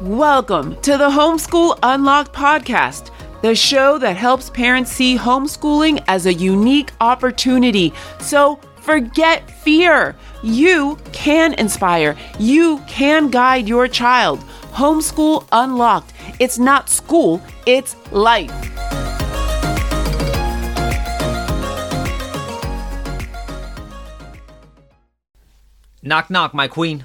Welcome to the Homeschool Unlocked podcast, the show that helps parents see homeschooling as a unique opportunity. So forget fear. You can inspire, you can guide your child. Homeschool Unlocked. It's not school, it's life. Knock, knock, my queen.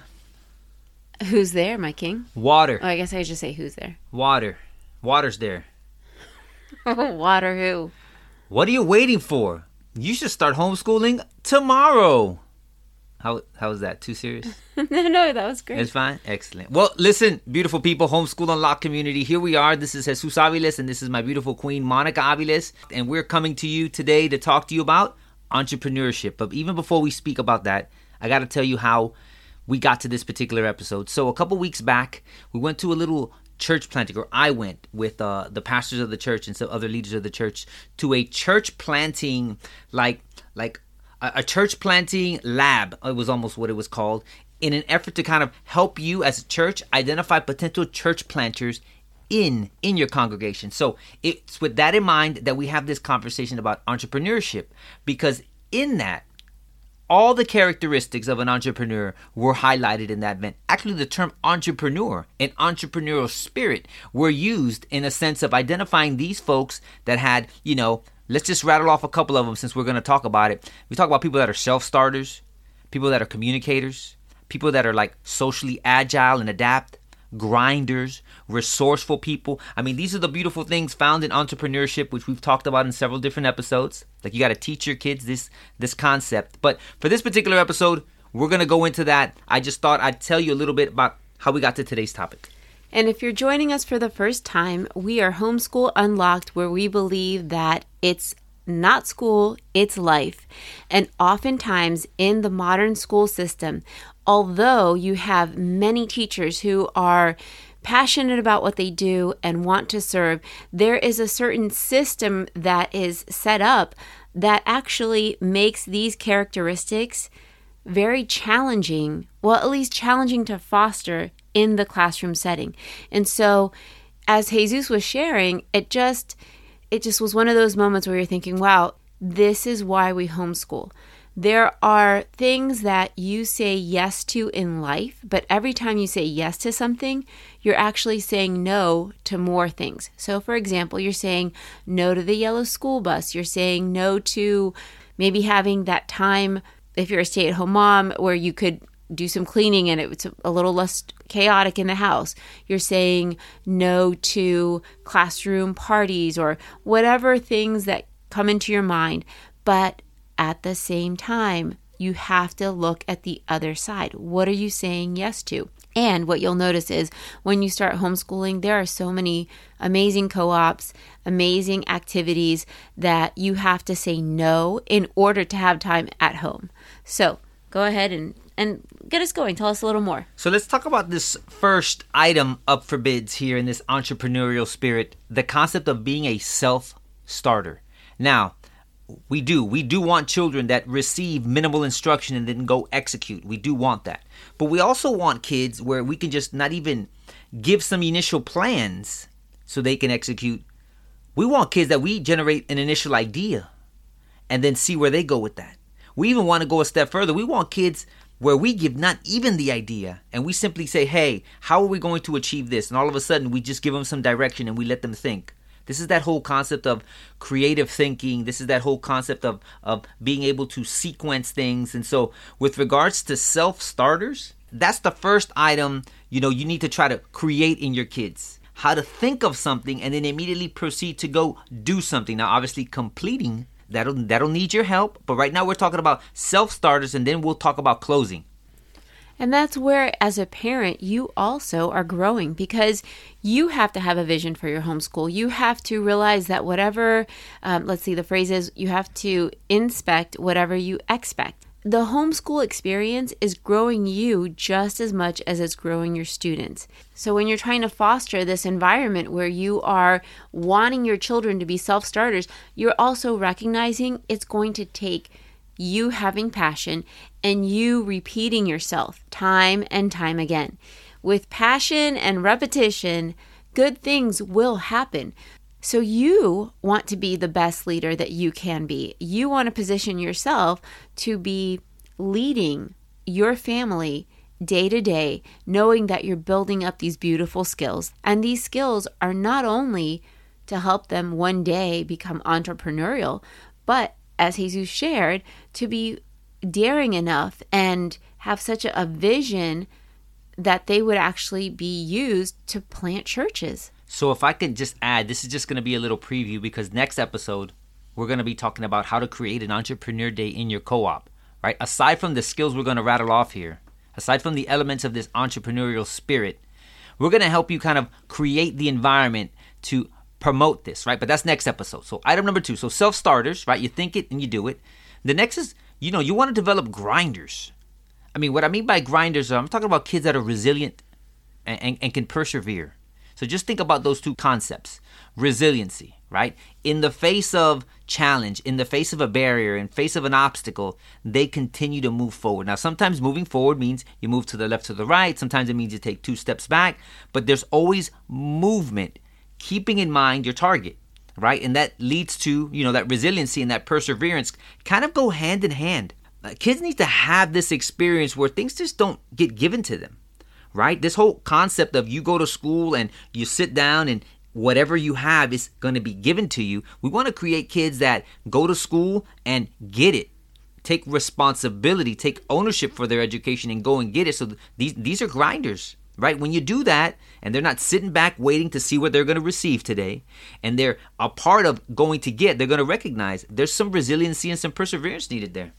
Who's there, my king? Water. Oh, I guess I should say who's there. Water. Water's there. Water who? What are you waiting for? You should start homeschooling tomorrow. How how is that? Too serious? no, no, that was great. It's fine. Excellent. Well, listen, beautiful people, homeschool unlocked community. Here we are. This is Jesús Aviles, and this is my beautiful queen Monica Aviles, and we're coming to you today to talk to you about entrepreneurship. But even before we speak about that, I got to tell you how we got to this particular episode. So a couple weeks back, we went to a little church planting, or I went with uh, the pastors of the church and some other leaders of the church to a church planting, like like a, a church planting lab. It was almost what it was called, in an effort to kind of help you as a church identify potential church planters in in your congregation. So it's with that in mind that we have this conversation about entrepreneurship because in that all the characteristics of an entrepreneur were highlighted in that event. Actually, the term entrepreneur and entrepreneurial spirit were used in a sense of identifying these folks that had, you know, let's just rattle off a couple of them since we're going to talk about it. We talk about people that are self starters, people that are communicators, people that are like socially agile and adapt, grinders, resourceful people. I mean, these are the beautiful things found in entrepreneurship, which we've talked about in several different episodes. Like you got to teach your kids this this concept. But for this particular episode, we're gonna go into that. I just thought I'd tell you a little bit about how we got to today's topic. And if you're joining us for the first time, we are Homeschool Unlocked, where we believe that it's not school, it's life. And oftentimes in the modern school system, although you have many teachers who are passionate about what they do and want to serve, there is a certain system that is set up that actually makes these characteristics very challenging, well, at least challenging to foster in the classroom setting. And so, as Jesús was sharing, it just it just was one of those moments where you're thinking, wow, this is why we homeschool. There are things that you say yes to in life, but every time you say yes to something, you're actually saying no to more things. So, for example, you're saying no to the yellow school bus, you're saying no to maybe having that time if you're a stay at home mom where you could do some cleaning and it's a little less chaotic in the house. You're saying no to classroom parties or whatever things that come into your mind. But at the same time, you have to look at the other side. What are you saying yes to? And what you'll notice is when you start homeschooling, there are so many amazing co ops, amazing activities that you have to say no in order to have time at home. So go ahead and, and get us going. Tell us a little more. So let's talk about this first item up for bids here in this entrepreneurial spirit the concept of being a self starter. Now, we do. We do want children that receive minimal instruction and then go execute. We do want that. But we also want kids where we can just not even give some initial plans so they can execute. We want kids that we generate an initial idea and then see where they go with that. We even want to go a step further. We want kids where we give not even the idea and we simply say, hey, how are we going to achieve this? And all of a sudden we just give them some direction and we let them think. This is that whole concept of creative thinking. This is that whole concept of, of being able to sequence things. And so, with regards to self starters, that's the first item you know you need to try to create in your kids. How to think of something and then immediately proceed to go do something. Now, obviously, completing that'll that'll need your help. But right now, we're talking about self starters, and then we'll talk about closing. And that's where, as a parent, you also are growing because you have to have a vision for your homeschool. You have to realize that whatever, um, let's see, the phrase is you have to inspect whatever you expect. The homeschool experience is growing you just as much as it's growing your students. So, when you're trying to foster this environment where you are wanting your children to be self starters, you're also recognizing it's going to take you having passion and you repeating yourself time and time again. with passion and repetition, good things will happen. So, you want to be the best leader that you can be. You want to position yourself to be leading your family day to day, knowing that you're building up these beautiful skills. And these skills are not only to help them one day become entrepreneurial, but as Jesús shared, to be daring enough and have such a, a vision that they would actually be used to plant churches. So if I can just add, this is just going to be a little preview because next episode we're going to be talking about how to create an entrepreneur day in your co-op, right? Aside from the skills we're going to rattle off here, aside from the elements of this entrepreneurial spirit, we're going to help you kind of create the environment to promote this, right? But that's next episode. So item number 2, so self-starters, right? You think it and you do it. The next is, you know, you want to develop grinders. I mean, what I mean by grinders, I'm talking about kids that are resilient and, and, and can persevere so just think about those two concepts resiliency, right? In the face of challenge, in the face of a barrier, in face of an obstacle, they continue to move forward. Now, sometimes moving forward means you move to the left to the right, sometimes it means you take two steps back, but there's always movement, keeping in mind your target. Right, and that leads to you know that resiliency and that perseverance kind of go hand in hand. Uh, kids need to have this experience where things just don't get given to them right? This whole concept of you go to school and you sit down and whatever you have is going to be given to you. We want to create kids that go to school and get it. Take responsibility, take ownership for their education and go and get it. So these these are grinders, right? When you do that and they're not sitting back waiting to see what they're going to receive today and they're a part of going to get, they're going to recognize there's some resiliency and some perseverance needed there.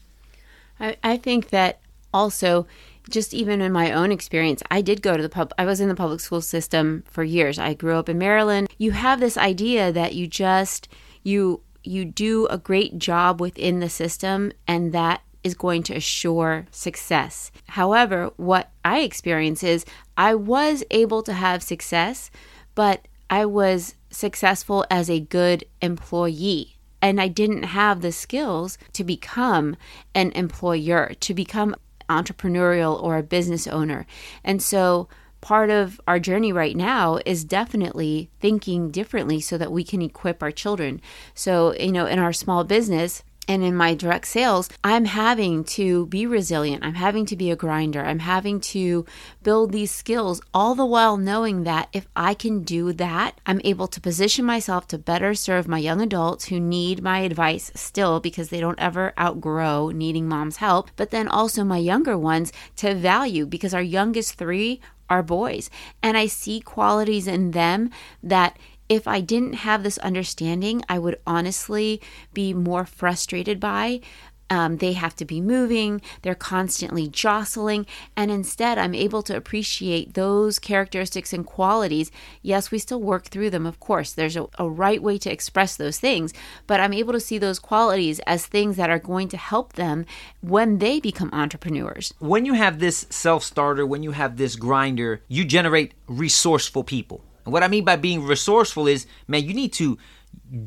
I, I think that also just even in my own experience, I did go to the pub. I was in the public school system for years. I grew up in Maryland. You have this idea that you just you you do a great job within the system and that is going to assure success. However, what I experience is I was able to have success, but I was successful as a good employee and I didn't have the skills to become an employer, to become entrepreneurial or a business owner. And so part of our journey right now is definitely thinking differently so that we can equip our children. So, you know, in our small business, and in my direct sales, I'm having to be resilient. I'm having to be a grinder. I'm having to build these skills, all the while knowing that if I can do that, I'm able to position myself to better serve my young adults who need my advice still because they don't ever outgrow needing mom's help, but then also my younger ones to value because our youngest three are boys. And I see qualities in them that if I didn't have this understanding, I would honestly be more frustrated by. Um, they have to be moving, they're constantly jostling, and instead I'm able to appreciate those characteristics and qualities. Yes, we still work through them, of course. There's a, a right way to express those things, but I'm able to see those qualities as things that are going to help them when they become entrepreneurs. When you have this self starter, when you have this grinder, you generate resourceful people and what I mean by being resourceful is, man, you need to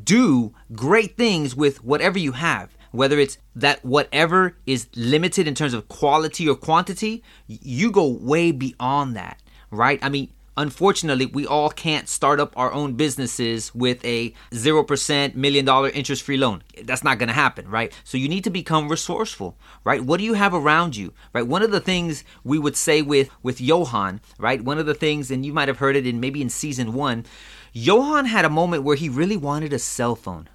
do great things with whatever you have. Whether it's that whatever is limited in terms of quality or quantity, you go way beyond that, right? I mean, Unfortunately, we all can't start up our own businesses with a 0% million dollar interest free loan. That's not going to happen, right? So you need to become resourceful, right? What do you have around you, right? One of the things we would say with with Johan, right? One of the things and you might have heard it in maybe in season 1, Johan had a moment where he really wanted a cell phone.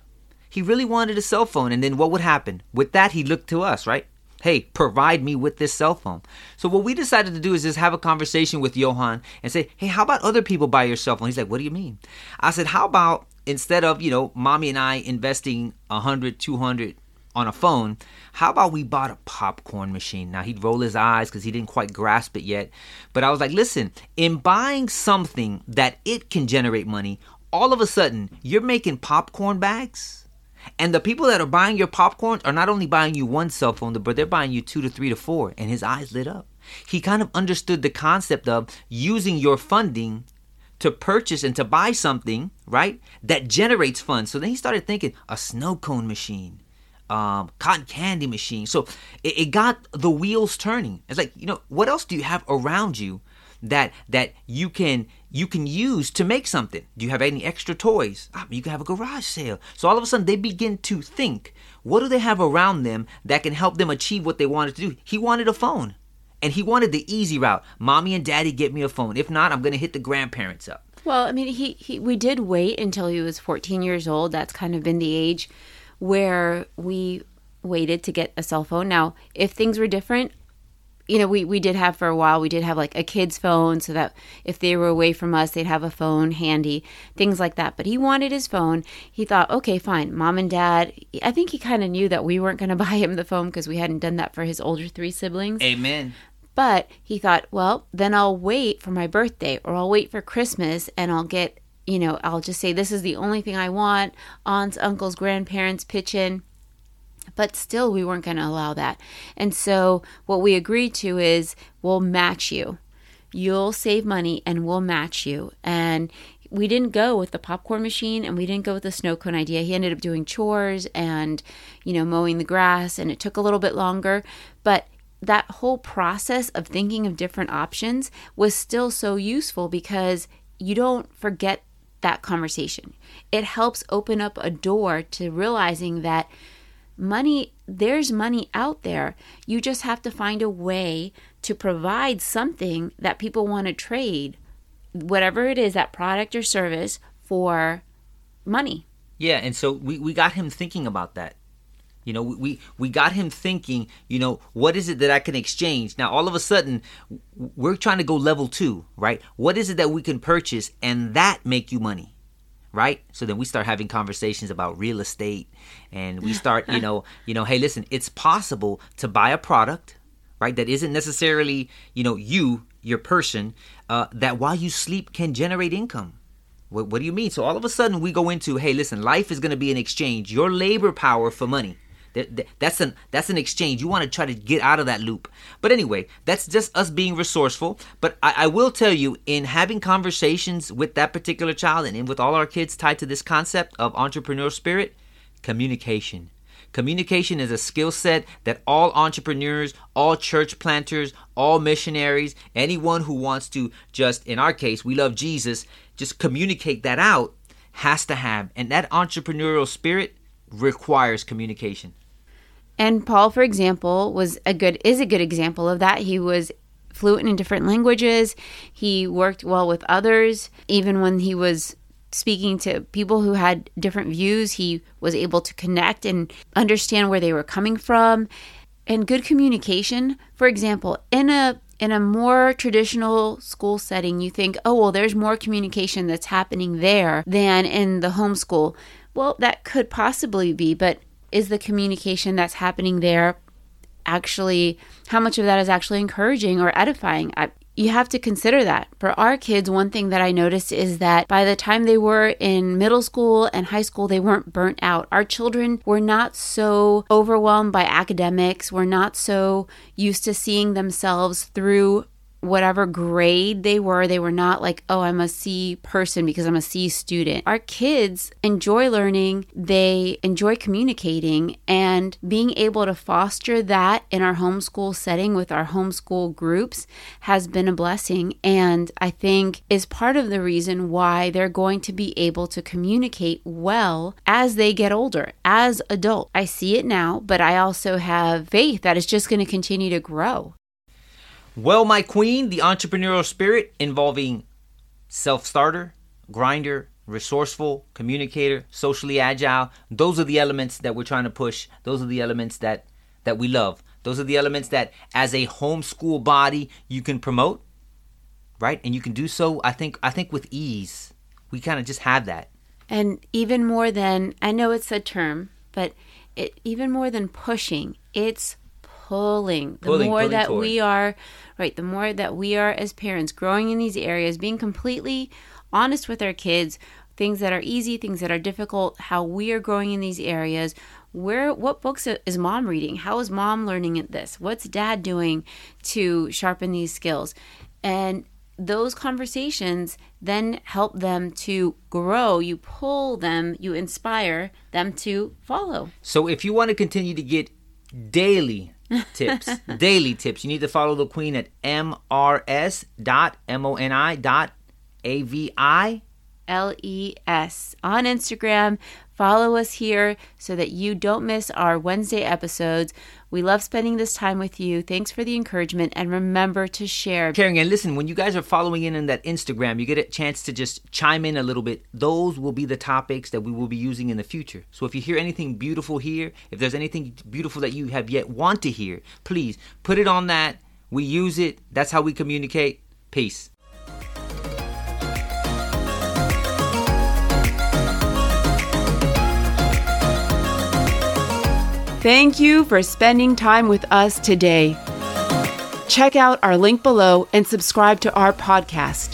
He really wanted a cell phone and then what would happen? With that he looked to us, right? Hey, provide me with this cell phone. So what we decided to do is just have a conversation with Johan and say, hey, how about other people buy your cell phone? He's like, what do you mean? I said, how about instead of, you know, mommy and I investing 100, 200 on a phone, how about we bought a popcorn machine? Now he'd roll his eyes because he didn't quite grasp it yet. But I was like, listen, in buying something that it can generate money, all of a sudden you're making popcorn bags and the people that are buying your popcorn are not only buying you one cell phone, but they're buying you two to three to four. And his eyes lit up. He kind of understood the concept of using your funding to purchase and to buy something, right, that generates funds. So then he started thinking a snow cone machine, um, cotton candy machine. So it, it got the wheels turning. It's like, you know, what else do you have around you that that you can you can use to make something. Do you have any extra toys? Ah, you can have a garage sale. So all of a sudden they begin to think, what do they have around them that can help them achieve what they wanted to do? He wanted a phone. And he wanted the easy route. Mommy and daddy get me a phone. If not, I'm going to hit the grandparents up. Well, I mean, he, he we did wait until he was 14 years old. That's kind of been the age where we waited to get a cell phone. Now, if things were different, you know, we, we did have for a while, we did have like a kid's phone so that if they were away from us, they'd have a phone handy, things like that. But he wanted his phone. He thought, okay, fine, mom and dad. I think he kind of knew that we weren't going to buy him the phone because we hadn't done that for his older three siblings. Amen. But he thought, well, then I'll wait for my birthday or I'll wait for Christmas and I'll get, you know, I'll just say this is the only thing I want. Aunts, uncles, grandparents pitch in. But still, we weren't going to allow that. And so, what we agreed to is we'll match you. You'll save money and we'll match you. And we didn't go with the popcorn machine and we didn't go with the snow cone idea. He ended up doing chores and, you know, mowing the grass, and it took a little bit longer. But that whole process of thinking of different options was still so useful because you don't forget that conversation. It helps open up a door to realizing that money, there's money out there. You just have to find a way to provide something that people want to trade, whatever it is, that product or service, for money. Yeah, and so we, we got him thinking about that. You know, we we got him thinking, you know, what is it that I can exchange? Now, all of a sudden, we're trying to go level 2, right? What is it that we can purchase and that make you money? Right? So then we start having conversations about real estate and we start, you know, you know, hey, listen, it's possible to buy a product, right? That isn't necessarily, you know, you, your person, uh, that while you sleep can generate income. What, what do you mean? So all of a sudden we go into, hey, listen, life is going to be an exchange, your labor power for money that's an that's an exchange. You want to try to get out of that loop. But anyway, that's just us being resourceful. But I, I will tell you, in having conversations with that particular child and with all our kids tied to this concept of entrepreneurial spirit, communication. Communication is a skill set that all entrepreneurs, all church planters, all missionaries, anyone who wants to just, in our case, we love Jesus, just communicate that out has to have. And that entrepreneurial spirit requires communication. And Paul, for example, was a good is a good example of that. He was fluent in different languages. He worked well with others. Even when he was speaking to people who had different views, he was able to connect and understand where they were coming from. And good communication, for example, in a in a more traditional school setting, you think, oh, well, there's more communication that's happening there than in the homeschool. Well, that could possibly be, but is the communication that's happening there actually how much of that is actually encouraging or edifying? I, you have to consider that. For our kids one thing that i noticed is that by the time they were in middle school and high school they weren't burnt out. Our children were not so overwhelmed by academics. Were not so used to seeing themselves through whatever grade they were, they were not like, oh, I'm a C person because I'm a C student. Our kids enjoy learning, they enjoy communicating, and being able to foster that in our homeschool setting with our homeschool groups has been a blessing. And I think is part of the reason why they're going to be able to communicate well as they get older, as adults. I see it now, but I also have faith that it's just going to continue to grow. Well, my queen, the entrepreneurial spirit involving self starter, grinder, resourceful, communicator, socially agile. Those are the elements that we're trying to push. Those are the elements that that we love. Those are the elements that as a homeschool body you can promote, right? And you can do so I think I think with ease. We kind of just have that. And even more than I know it's a term, but it even more than pushing, it's pulling. The pulling, more pulling that toward. we are, right, the more that we are as parents growing in these areas, being completely honest with our kids, things that are easy, things that are difficult, how we are growing in these areas. Where what books is mom reading? How is mom learning at this? What's dad doing to sharpen these skills? And those conversations then help them to grow. You pull them, you inspire them to follow. So if you want to continue to get daily tips, daily tips. You need to follow the queen at mrs dot moni dot avi L E S on Instagram. Follow us here so that you don't miss our Wednesday episodes. We love spending this time with you. Thanks for the encouragement and remember to share. Caring and listen, when you guys are following in on that Instagram, you get a chance to just chime in a little bit. Those will be the topics that we will be using in the future. So if you hear anything beautiful here, if there's anything beautiful that you have yet want to hear, please put it on that. We use it. That's how we communicate. Peace. Thank you for spending time with us today. Check out our link below and subscribe to our podcast.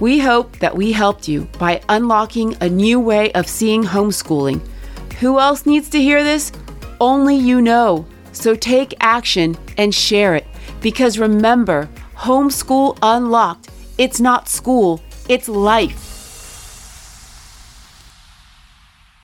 We hope that we helped you by unlocking a new way of seeing homeschooling. Who else needs to hear this? Only you know. So take action and share it. Because remember, homeschool unlocked. It's not school, it's life.